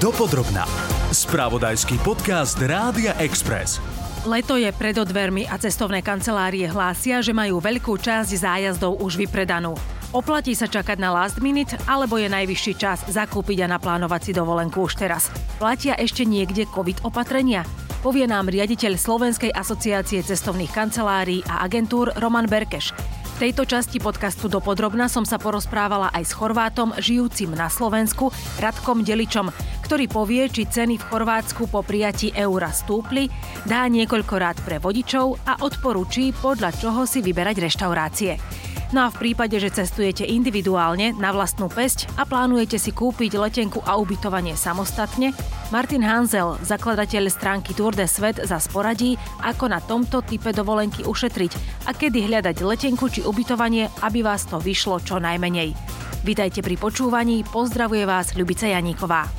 Dopodrobná. Spravodajský podcast Rádia Express. Leto je pred odvermi a cestovné kancelárie hlásia, že majú veľkú časť zájazdov už vypredanú. Oplatí sa čakať na last minute, alebo je najvyšší čas zakúpiť a naplánovať si dovolenku už teraz. Platia ešte niekde COVID opatrenia? Povie nám riaditeľ Slovenskej asociácie cestovných kancelárií a agentúr Roman Berkeš. Tejto časti podcastu Dopodrobna som sa porozprávala aj s Chorvátom žijúcim na Slovensku, Radkom Deličom, ktorý povie, či ceny v Chorvátsku po prijatí eura stúpli, dá niekoľko rád pre vodičov a odporúči, podľa čoho si vyberať reštaurácie. No a v prípade, že cestujete individuálne na vlastnú pesť a plánujete si kúpiť letenku a ubytovanie samostatne, Martin Hanzel, zakladateľ stránky Tour de Svet, za sporadí, ako na tomto type dovolenky ušetriť a kedy hľadať letenku či ubytovanie, aby vás to vyšlo čo najmenej. Vítajte pri počúvaní, pozdravuje vás Ľubica Janíková.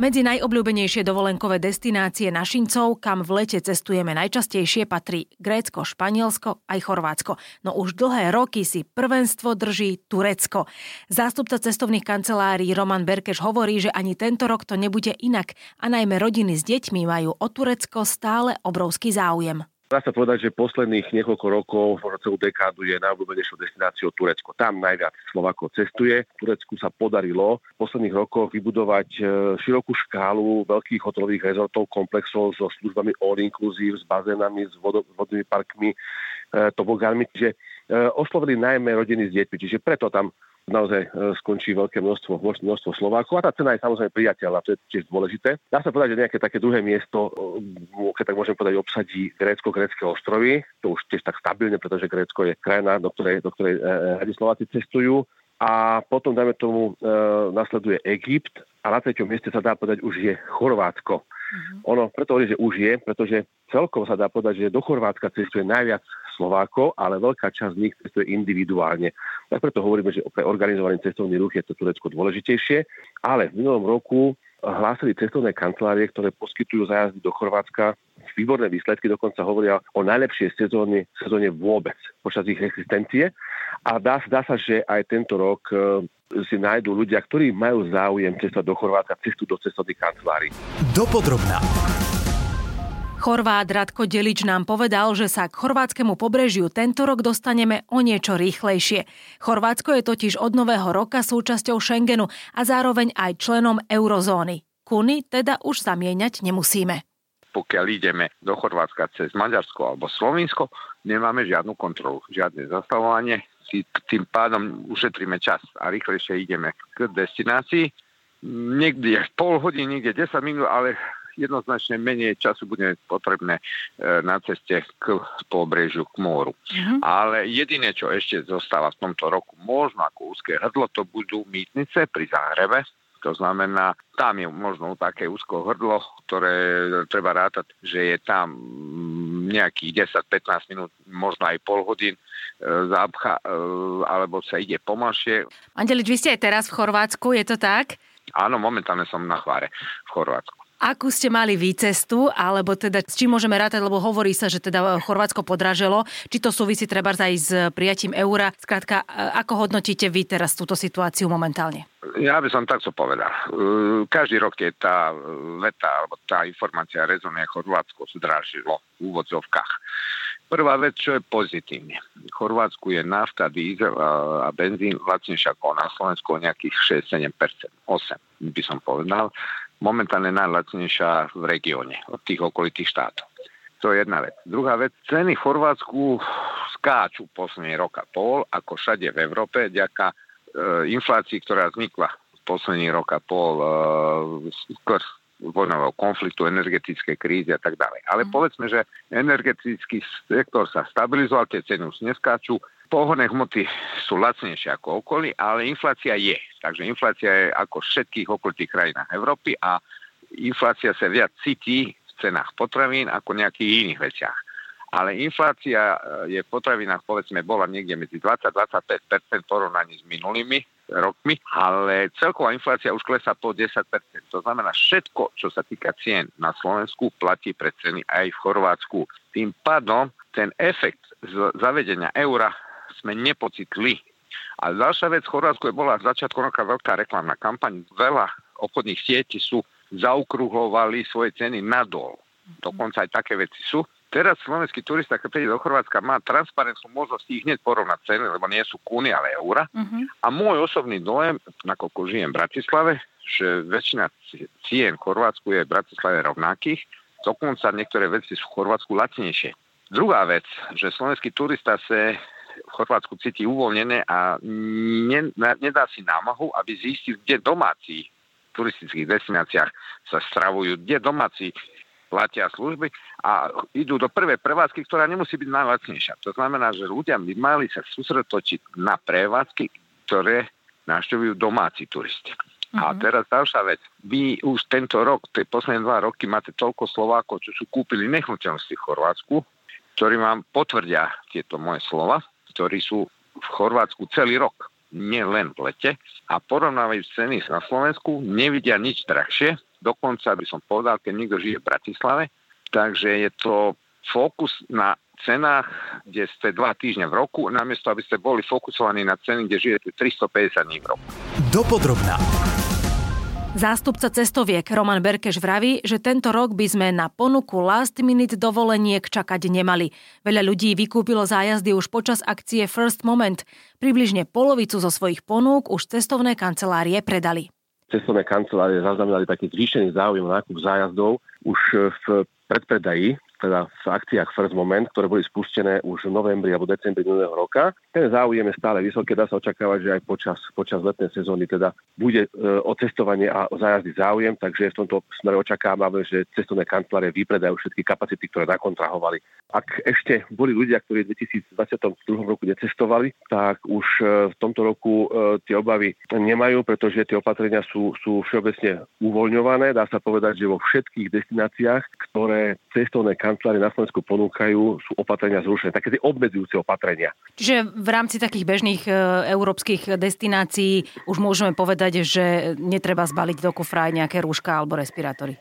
Medzi najobľúbenejšie dovolenkové destinácie našincov, kam v lete cestujeme najčastejšie, patrí Grécko, Španielsko aj Chorvátsko. No už dlhé roky si prvenstvo drží Turecko. Zástupca cestovných kancelárií Roman Berkeš hovorí, že ani tento rok to nebude inak a najmä rodiny s deťmi majú o Turecko stále obrovský záujem. Dá sa povedať, že posledných niekoľko rokov, možno celú dekádu je najobľúbenejšou destináciou Turecko. Tam najviac Slovakov cestuje. Turecku sa podarilo v posledných rokoch vybudovať e, širokú škálu veľkých hotelových rezortov, komplexov so službami all inclusive, s bazénami, s vodnými parkmi, e, tobogánmi. Čiže e, oslovili najmä rodiny s deťmi, čiže preto tam naozaj e, skončí veľké množstvo, množstvo Slovákov a tá cena je samozrejme priateľná, to je tiež dôležité. Dá sa povedať, že nejaké také druhé miesto, e, keď tak môžem povedať, obsadí Grécko, grécké ostrovy, to už tiež tak stabilne, pretože Grécko je krajina, do ktorej, do ktorej radi Slováci cestujú. A potom, dajme tomu, e, nasleduje Egypt a na treťom mieste sa dá povedať už je Chorvátsko. Uh-huh. Ono preto hovorí, že už je, pretože celkovo sa dá povedať, že do Chorvátska cestuje najviac Slovákov, ale veľká časť z nich cestuje individuálne. Tak preto hovoríme, že pre organizovaný cestovný ruch je to Turecko dôležitejšie, ale v minulom roku hlásili cestovné kancelárie, ktoré poskytujú zájazdy do Chorvátska výborné výsledky, dokonca hovoria o najlepšej sezóne, sezóne vôbec počas ich existencie. A dá, dá sa, že aj tento rok e, si nájdú ľudia, ktorí majú záujem cestovať do Chorvátska, cestu do cestovných kancelárií. Dopodrobná. Chorvát Radko Delič nám povedal, že sa k chorvátskemu pobrežiu tento rok dostaneme o niečo rýchlejšie. Chorvátsko je totiž od nového roka súčasťou Schengenu a zároveň aj členom eurozóny. Kuny teda už zamieňať nemusíme. Pokiaľ ideme do Chorvátska cez Maďarsko alebo Slovinsko, nemáme žiadnu kontrolu, žiadne zastavovanie, tým pádom ušetríme čas a rýchlejšie ideme k destinácii. Niekde pol hodiny, niekde 10 minút, ale jednoznačne menej času bude potrebné e, na ceste k pobrežiu, k móru. Uh-huh. Ale jediné, čo ešte zostáva v tomto roku, možno ako úzke hrdlo, to budú mýtnice pri Záhrebe. To znamená, tam je možno také úzko hrdlo, ktoré treba rátať, že je tam nejakých 10-15 minút, možno aj pol hodín e, zápcha, e, alebo sa ide pomalšie. Andelič, vy ste aj teraz v Chorvátsku, je to tak? Áno, momentálne som na chváre v Chorvátsku. Akú ste mali výcestu, alebo teda s čím môžeme rátať, lebo hovorí sa, že teda Chorvátsko podraželo, či to súvisí treba aj s prijatím eura. Skrátka, ako hodnotíte vy teraz túto situáciu momentálne? Ja by som takto povedal. Každý rok je tá veta, alebo tá informácia rezonuje Chorvátsko zdražilo v úvodzovkách. Prvá vec, čo je pozitívne. V Chorvátsku je nafta, diesel a benzín lacnejšia ako na Slovensku o nejakých 6-7%. 8 by som povedal momentálne najlacnejšia v regióne od tých okolitých štátov. To je jedna vec. Druhá vec, ceny v Chorvátsku skáču posledný rok a pol, ako všade v Európe, ďaká e, inflácii, ktorá vznikla posledný rok a pol e, vojnového konfliktu, energetickej krízy a tak ďalej. Ale mm. povedzme, že energetický sektor sa stabilizoval, tie ceny už neskáču, pohonné hmoty sú lacnejšie ako okolí, ale inflácia je. Takže inflácia je ako v všetkých okolitých krajinách Európy a inflácia sa viac cíti v cenách potravín ako v nejakých iných veciach. Ale inflácia eh, je v potravinách, povedzme, bola niekde medzi 20-25% v porovnaní s minulými rokmi, ale celková inflácia už klesá po 10%. To znamená, všetko, čo sa týka cien na Slovensku, platí pre ceny aj v Chorvátsku. Tým pádom ten efekt z zavedenia eura sme nepocitli. A ďalšia vec, v Chorvátsku bola začiatku roka veľká reklamná kampaň, veľa obchodných sietí sú zaukruhlovali svoje ceny nadol. Dokonca aj také veci sú. Teraz slovenský turista, keď príde do Chorvátska, má transparentnú možnosť ich hneď porovnať ceny, lebo nie sú kúny, ale eura. Uh-huh. A môj osobný dojem, nakoľko žijem v Bratislave, že väčšina cien v Chorvátsku je v Bratislave rovnakých, dokonca niektoré veci sú v Chorvátsku lacnejšie. Druhá vec, že slovenský turista sa v Chorvátsku cíti uvoľnené a ne, nedá si námahu, aby zistil, kde domáci v turistických destináciách sa stravujú, kde domáci platia služby a idú do prvej prevádzky, ktorá nemusí byť najlacnejšia. To znamená, že ľudia by mali sa sústretočiť na prevádzky, ktoré navštevujú domáci turisti. Uh-huh. A mhm. teraz ďalšia vec. Vy už tento rok, tie posledné dva roky máte toľko Slovákov, čo sú kúpili nehnuteľnosti v Chorvátsku, ktorí vám potvrdia tieto moje slova, ktorí sú v Chorvátsku celý rok, nie len v lete, a porovnávajú ceny na Slovensku, nevidia nič drahšie, dokonca by som povedal, keď niekto žije v Bratislave, takže je to fokus na cenách, kde ste dva týždne v roku, namiesto aby ste boli fokusovaní na ceny, kde žijete 350 dní v roku. Dopodrobná. Zástupca cestoviek Roman Berkeš vraví, že tento rok by sme na ponuku last minute dovoleniek čakať nemali. Veľa ľudí vykúpilo zájazdy už počas akcie First Moment. Približne polovicu zo svojich ponúk už cestovné kancelárie predali cestovné kancelárie zaznamenali taký zvýšený záujem na nákup zájazdov už v predpredaji teda v akciách First Moment, ktoré boli spustené už v novembri alebo decembri minulého roka. Ten záujem je stále vysoký, dá sa očakávať, že aj počas, počas letnej sezóny teda bude e, o cestovanie a o zájazdy záujem, takže v tomto smere očakávame, že cestovné kancelárie vypredajú všetky kapacity, ktoré nakontrahovali. Ak ešte boli ľudia, ktorí v 2022 roku necestovali, tak už e, v tomto roku e, tie obavy nemajú, pretože tie opatrenia sú, sú všeobecne uvoľňované. Dá sa povedať, že vo všetkých destináciách, ktoré cestovné kancelárie kancelárie na Slovensku ponúkajú, sú opatrenia zrušené, také tie obmedzujúce opatrenia. Čiže v rámci takých bežných e, európskych destinácií už môžeme povedať, že netreba zbaliť do kufra aj nejaké rúška alebo respirátory.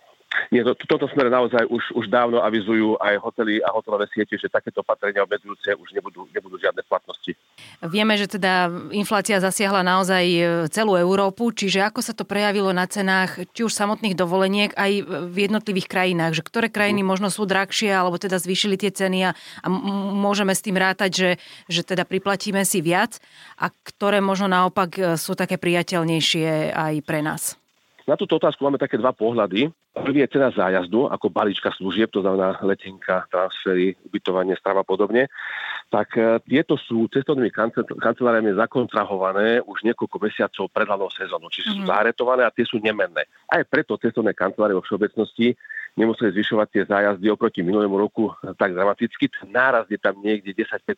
Nie, to, toto smere naozaj už, už dávno avizujú aj hotely a hotelové siete, že takéto opatrenia obmedzujúce už nebudú, nebudú žiadne platnosti. Vieme, že teda inflácia zasiahla naozaj e, celú Európu, čiže ako sa to prejavilo na cenách či už samotných dovoleniek aj v jednotlivých krajinách, že ktoré krajiny možno sú drahšie alebo teda zvýšili tie ceny a, a môžeme s tým rátať, že, že teda priplatíme si viac a ktoré možno naopak e, sú také priateľnejšie aj pre nás. Na túto otázku máme také dva pohľady. Prvý je cena zájazdu ako balíčka služieb, to znamená letenka, transfery, ubytovanie, strava a podobne. Tak e, tieto sú cestovnými kanceláriami zakontrahované už niekoľko mesiacov pred hlavnou sezónou, čiže mm-hmm. sú mhm. zaretované a tie sú nemenné. Aj preto cestovné kancelárie vo všeobecnosti nemuseli zvyšovať tie zájazdy oproti minulému roku tak dramaticky. Náraz je tam niekde 10-15%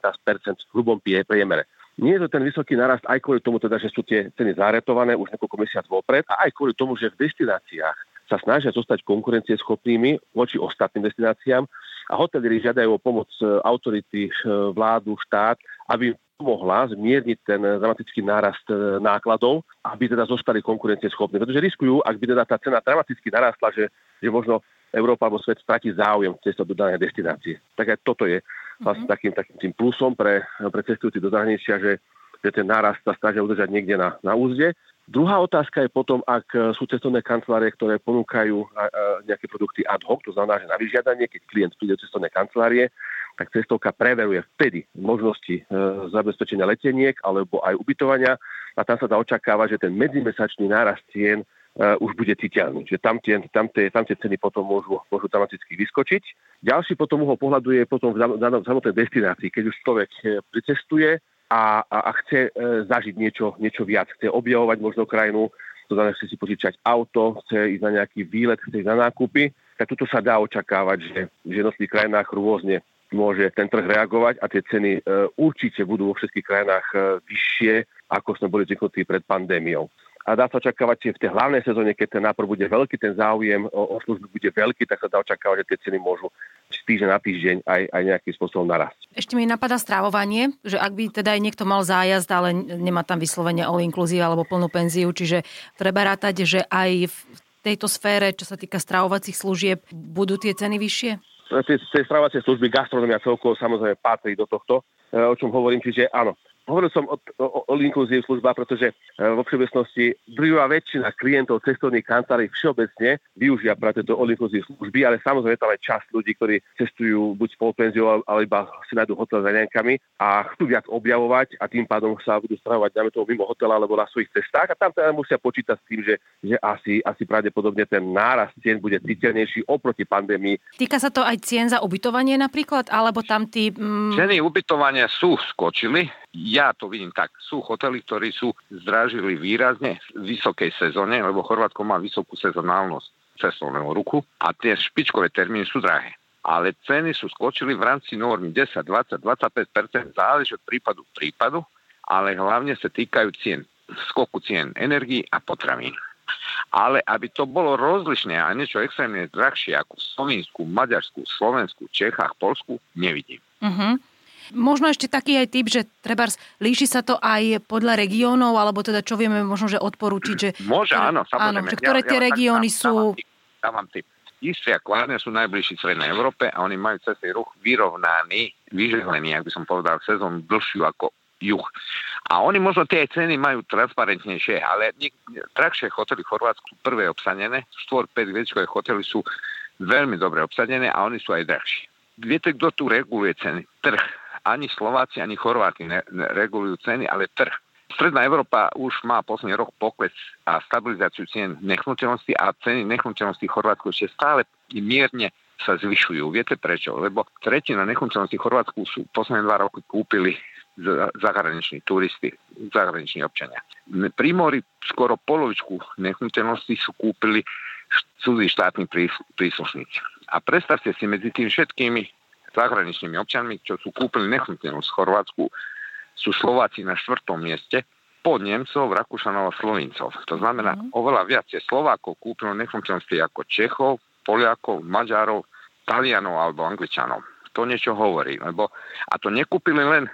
v hrubom priemere. Nie je to ten vysoký narast aj kvôli tomu, teda, že sú tie ceny záretované už niekoľko mesiacov vopred a aj kvôli tomu, že v destináciách sa snažia zostať konkurencieschopnými voči ostatným destináciám a hotelieri žiadajú o pomoc e, autority, e, vládu, štát, aby mohla zmierniť ten dramatický nárast e, nákladov, aby teda zostali konkurencieschopní. Pretože riskujú, ak by teda tá cena dramaticky narastla, že, že možno Európa alebo svet stratí záujem cestou do danej destinácie. Tak aj toto je vlastne takým, takým tým plusom pre, pre cestujúci do zahraničia, že, že ten nárast sa snažia udržať niekde na, na úzde. Druhá otázka je potom, ak sú cestovné kancelárie, ktoré ponúkajú nejaké produkty ad hoc, to znamená, že na vyžiadanie, keď klient príde do cestovnej kancelárie, tak cestovka preveruje vtedy možnosti e, zabezpečenia leteniek alebo aj ubytovania a tam sa dá očakávať, že ten medzimesačný nárast cien uh, už bude citeľný. Že tam tie, tam, tie, tam tie ceny potom môžu, môžu dramaticky vyskočiť. Ďalší potom uhol pohľadu je potom v samotnej destinácii, keď už človek eh, pricestuje a, a, a chce e, zažiť niečo, niečo viac, chce objavovať možno krajinu, to znamená, chce si požičať auto, chce ísť na nejaký výlet, chce ísť na nákupy, tak tuto sa dá očakávať, že v jednotlivých krajinách rôzne môže ten trh reagovať a tie ceny e, určite budú vo všetkých krajinách e, vyššie, ako sme boli zvyknutí pred pandémiou a dá sa očakávať, že v tej hlavnej sezóne, keď ten nápor bude veľký, ten záujem o, o službu bude veľký, tak sa dá očakávať, že tie ceny môžu z týždeň na týždeň aj, aj nejakým spôsobom narásť. Ešte mi napadá strávovanie, že ak by teda aj niekto mal zájazd, ale nemá tam vyslovene all inclusive alebo plnú penziu, čiže treba rátať, že aj v tejto sfére, čo sa týka stravovacích služieb, budú tie ceny vyššie? Tie, tie stravovacie služby, gastronomia celkovo samozrejme patrí do tohto, e, o čom hovorím, čiže áno, Hovoril som o, o, o inkluzii služba, pretože e, vo všeobecnosti drvivá väčšina klientov cestovných kancelárií všeobecne využia práve tieto all služby, ale samozrejme tam aj časť ľudí, ktorí cestujú buď polpenziou, ale iba si nájdú hotel s a chcú viac objavovať a tým pádom sa budú stravovať dáme toho mimo hotela alebo na svojich cestách a tam teda musia počítať s tým, že, že asi, asi pravdepodobne ten nárast cien bude citeľnejší oproti pandémii. Týka sa to aj cien za ubytovanie napríklad, alebo tam tí... Mm... Ceny ubytovania sú skočili, ja to vidím tak. Sú hotely, ktorí sú zdražili výrazne v vysokej sezóne, lebo Chorvátsko má vysokú sezonálnosť cestovného ruku a tie špičkové termíny sú drahé. Ale ceny sú skočili v rámci normy 10, 20, 25 záleží od prípadu k prípadu, ale hlavne sa týkajú cien, skoku cien energii a potravín. Ale aby to bolo rozlišné a niečo extrémne drahšie ako v Slovensku, Maďarsku, Slovensku, Čechách, Polsku, nevidím. Uh-huh. Možno ešte taký aj typ, že treba líši sa to aj podľa regiónov, alebo teda čo vieme možno, že odporúčiť, že... Môže, ktoré, áno, samozrejme. Áno, že ktoré ja, tie ja regióny tak, sú... Dávam tip. Istria a sú najbližší v Srednej Európe a oni majú cestný ruch vyrovnaný, vyžehlený, ak by som povedal, sezónu dlhšiu ako juh. A oni možno tie ceny majú transparentnejšie, ale drahšie hotely v Chorvátsku prvé obsadené, 4-5 hviezdičkové hotely sú veľmi dobre obsadené a oni sú aj drahšie. Viete, kto tu reguluje ceny? Trh ani Slováci, ani Chorváti regulujú ceny, ale trh. Stredná Európa už má posledný rok pokles a stabilizáciu cien nechnuteľnosti a ceny nechnuteľnosti v Chorvátsku ešte stále mierne sa zvyšujú. Viete prečo? Lebo tretina nechnuteľnosti v Chorvátsku sú posledné dva roky kúpili zahraniční turisti, zahraniční občania. Pri mori skoro polovičku nechnuteľnosti sú kúpili cudzí štátni príslušníci. A predstavte si medzi tým všetkými zahraničnými občanmi, čo sú kúpili nechnuteľnosť v Chorvátsku, sú Slováci na štvrtom mieste, po Nemcov, Rakúšanov a Slovincov. To znamená, mm. oveľa viac je Slovákov kúpilo nechnuteľnosti ako Čechov, Poliakov, Maďarov, Talianov alebo Angličanov. To niečo hovorí, lebo a to nekúpili len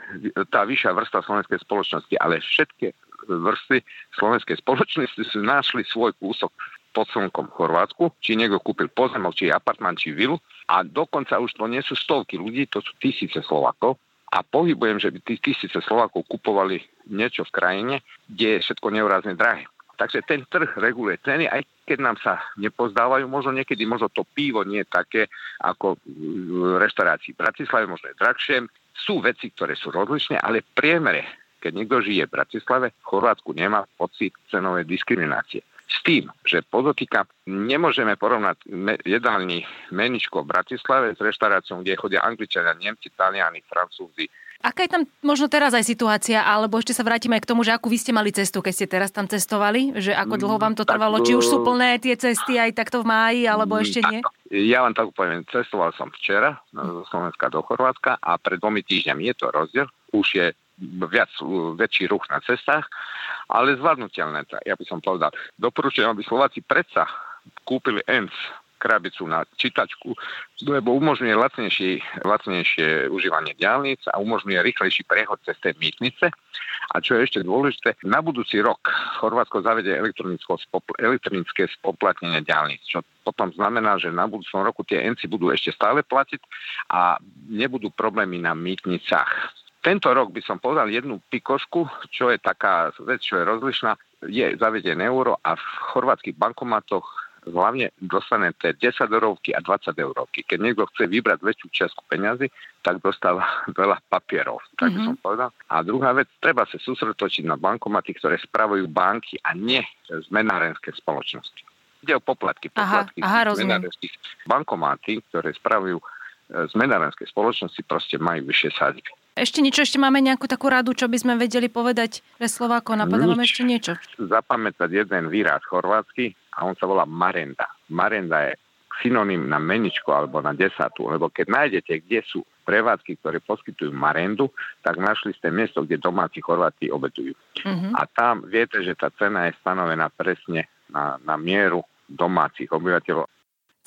tá vyššia vrstva slovenskej spoločnosti, ale všetky vrstvy slovenskej spoločnosti si našli svoj kúsok pod slnkom v Chorvátsku, či niekto kúpil pozemok, či apartman, či vilu a dokonca už to nie sú stovky ľudí, to sú tisíce Slovakov a pohybujem, že by tých tisíce Slovakov kupovali niečo v krajine, kde je všetko neurázne drahé. Takže ten trh reguluje ceny, aj keď nám sa nepozdávajú, možno niekedy možno to pivo nie je také ako v reštaurácii v Bratislave, možno je drahšie. Sú veci, ktoré sú rozličné, ale priemere, keď niekto žije v Bratislave, v Chorvátsku nemá pocit cenovej diskriminácie. S tým, že podotýka, nemôžeme porovnať jedálny meničko v Bratislave s reštauráciou, kde chodia Angličania, Nemci, Taliani, Francúzi, Aká je tam možno teraz aj situácia, alebo ešte sa vrátime aj k tomu, že akú vy ste mali cestu, keď ste teraz tam cestovali? Že ako dlho vám to mm, trvalo? Či už sú plné tie cesty aj takto v máji, alebo mm, ešte nie? Ja vám tak poviem, cestoval som včera zo Slovenska do Chorvátska a pred dvomi týždňami je to rozdiel. Už je viac, väčší ruch na cestách, ale zvládnutelné. Ja by som povedal, doporučujem, aby Slováci predsa kúpili ENC krabicu na čítačku, lebo umožňuje lacnejšie, lacnejšie užívanie diálnic a umožňuje rýchlejší prechod cez tie mýtnice. A čo je ešte dôležité, na budúci rok Chorvátsko zavede elektronické spoplatnenie diálnic, čo potom znamená, že na budúcom roku tie ENCI budú ešte stále platiť a nebudú problémy na mýtnicách. Tento rok by som povedal jednu pikošku, čo je taká vec, čo je rozlišná, je zavedené euro a v chorvátskych bankomatoch hlavne dostane tie 10 eurovky a 20 eurovky. Keď niekto chce vybrať väčšiu čiastku peňazí, tak dostáva veľa papierov, tak mm-hmm. som povedal. A druhá vec, treba sa súsredotočiť na bankomaty, ktoré spravujú banky a nie zmenárenské spoločnosti. Ide o poplatky, poplatky aha, aha, bankomaty, ktoré spravujú e, zmenárenské spoločnosti, proste majú vyššie sádky. Ešte niečo, ešte máme nejakú takú radu, čo by sme vedeli povedať pre Slováko? Napadá vám ešte niečo? Zapamätať jeden výraz chorvátsky a on sa volá marenda. Marenda je synonym na meničko alebo na desatu, lebo keď nájdete, kde sú prevádzky, ktoré poskytujú marendu, tak našli ste miesto, kde domáci Chorváti obetujú. Mm-hmm. A tam viete, že tá cena je stanovená presne na, na mieru domácich obyvateľov.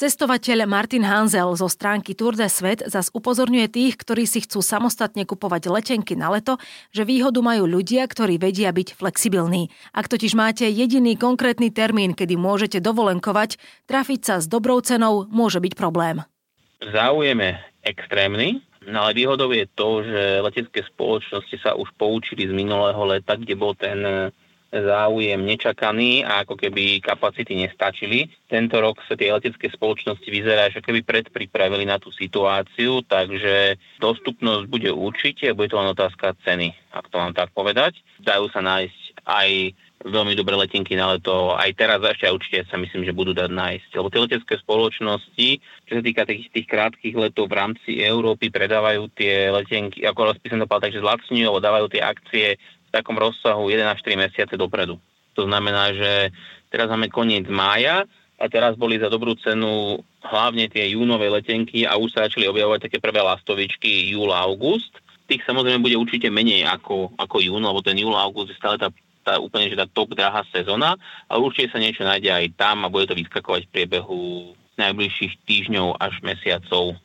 Cestovateľ Martin Hanzel zo stránky Tour de Svet zas upozorňuje tých, ktorí si chcú samostatne kupovať letenky na leto, že výhodu majú ľudia, ktorí vedia byť flexibilní. Ak totiž máte jediný konkrétny termín, kedy môžete dovolenkovať, trafiť sa s dobrou cenou môže byť problém. Záujem je extrémny No ale výhodou je to, že letecké spoločnosti sa už poučili z minulého leta, kde bol ten záujem nečakaný a ako keby kapacity nestačili. Tento rok sa tie letecké spoločnosti vyzerajú, že keby predpripravili na tú situáciu, takže dostupnosť bude určite, bude to len otázka ceny, ak to mám tak povedať. Dajú sa nájsť aj veľmi dobré letenky na leto. Aj teraz ešte určite sa myslím, že budú dať nájsť. Lebo tie letecké spoločnosti, čo sa týka tých, tých krátkých letov v rámci Európy, predávajú tie letenky, ako som to povedal, takže zlacňujú, dávajú tie akcie takom rozsahu 1 až 3 mesiace dopredu. To znamená, že teraz máme koniec mája a teraz boli za dobrú cenu hlavne tie júnové letenky a už sa začali objavovať také prvé lastovičky júl-august. Tých samozrejme bude určite menej ako, ako jún, lebo ten júl-august je stále tá, tá úplne že tá top drahá sezóna, ale určite sa niečo nájde aj tam a bude to vyskakovať v priebehu najbližších týždňov až mesiacov.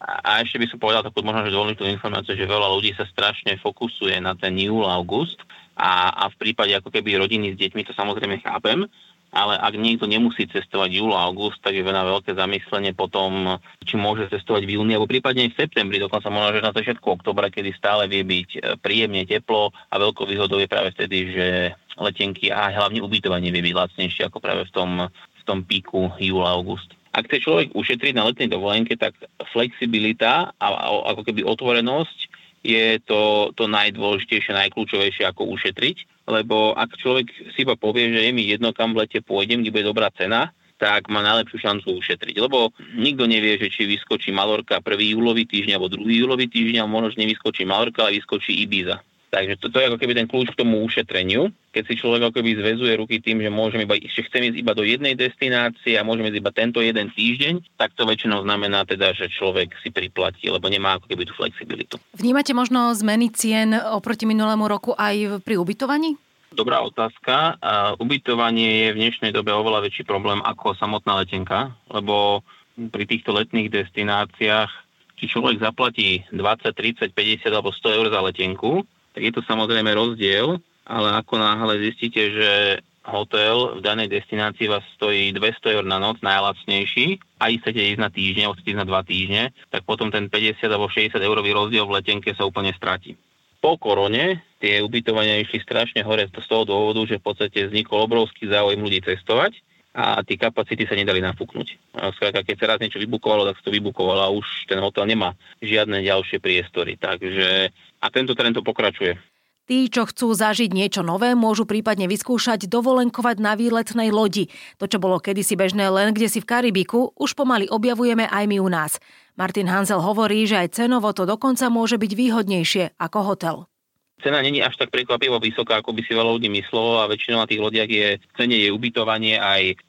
A ešte by som povedal takú možno, že dôležitú informáciu, že veľa ľudí sa strašne fokusuje na ten júl, august a, a v prípade ako keby rodiny s deťmi to samozrejme chápem, ale ak niekto nemusí cestovať júl a august, tak je veľa veľké zamyslenie potom, či môže cestovať v júni, alebo prípadne aj v septembri, dokonca možno, že na začiatku oktobra, kedy stále vie byť e, príjemne teplo a veľkou výhodou je práve vtedy, že letenky a hlavne ubytovanie vie byť lacnejšie ako práve v tom, v tom píku júl-august. Ak chce človek ušetriť na letnej dovolenke, tak flexibilita a, a ako keby otvorenosť je to, to najdôležitejšie, najkľúčovejšie, ako ušetriť, lebo ak človek si iba povie, že je mi jedno, kam v lete pôjdem, kde bude dobrá cena, tak má najlepšiu šancu ušetriť. Lebo nikto nevie, že či vyskočí Malorka prvý júlový týždeň alebo druhý júlový týždeň, a možno, nevyskočí Malorka, ale vyskočí Ibiza. Takže to, to je ako keby ten kľúč k tomu ušetreniu. Keď si človek ako keby zväzuje ruky tým, že môžem iba, že chcem ísť iba do jednej destinácie a môžem ísť iba tento jeden týždeň, tak to väčšinou znamená teda, že človek si priplatí, lebo nemá ako keby tú flexibilitu. Vnímate možno zmeny cien oproti minulému roku aj pri ubytovaní? Dobrá otázka. A ubytovanie je v dnešnej dobe oveľa väčší problém ako samotná letenka, lebo pri týchto letných destináciách, či človek zaplatí 20, 30, 50 alebo 100 eur za letenku, tak je to samozrejme rozdiel, ale ako náhle zistíte, že hotel v danej destinácii vás stojí 200 eur na noc, najlacnejší, a chcete ísť na týždeň, alebo chcete ísť na dva týždne, tak potom ten 50 alebo 60 eurový rozdiel v letenke sa úplne stratí. Po korone tie ubytovania išli strašne hore z toho dôvodu, že v podstate vznikol obrovský záujem ľudí cestovať a tie kapacity sa nedali nafúknuť. Skrátka, keď sa raz niečo vybukovalo, tak sa to vybukovalo a už ten hotel nemá žiadne ďalšie priestory. Takže a tento trend to pokračuje. Tí, čo chcú zažiť niečo nové, môžu prípadne vyskúšať dovolenkovať na výletnej lodi. To, čo bolo kedysi bežné len kde si v Karibiku, už pomaly objavujeme aj my u nás. Martin Hanzel hovorí, že aj cenovo to dokonca môže byť výhodnejšie ako hotel. Cena není až tak prekvapivo vysoká, ako by si veľa ľudí myslelo a väčšinou na tých lodiach je v cene je ubytovanie aj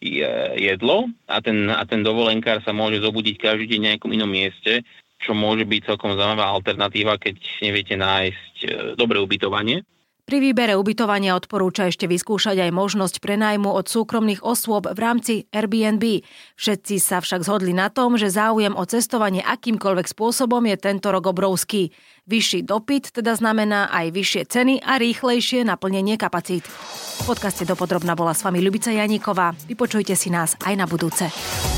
jedlo a ten, a ten dovolenkár sa môže zobudiť každý deň na nejakom inom mieste čo môže byť celkom zaujímavá alternatíva, keď neviete nájsť e, dobré ubytovanie. Pri výbere ubytovania odporúča ešte vyskúšať aj možnosť prenajmu od súkromných osôb v rámci Airbnb. Všetci sa však zhodli na tom, že záujem o cestovanie akýmkoľvek spôsobom je tento rok obrovský. Vyšší dopyt teda znamená aj vyššie ceny a rýchlejšie naplnenie kapacít. V podcaste Dopodrobna bola s vami Ľubica Janíková. Vypočujte si nás aj na budúce.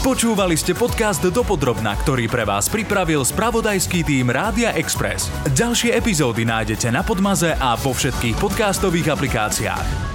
Počúvali ste podcast Dopodrobna, ktorý pre vás pripravil spravodajský tým Rádia Express. Ďalšie epizódy nájdete na Podmaze a vo všetkých podcastových aplikáciách.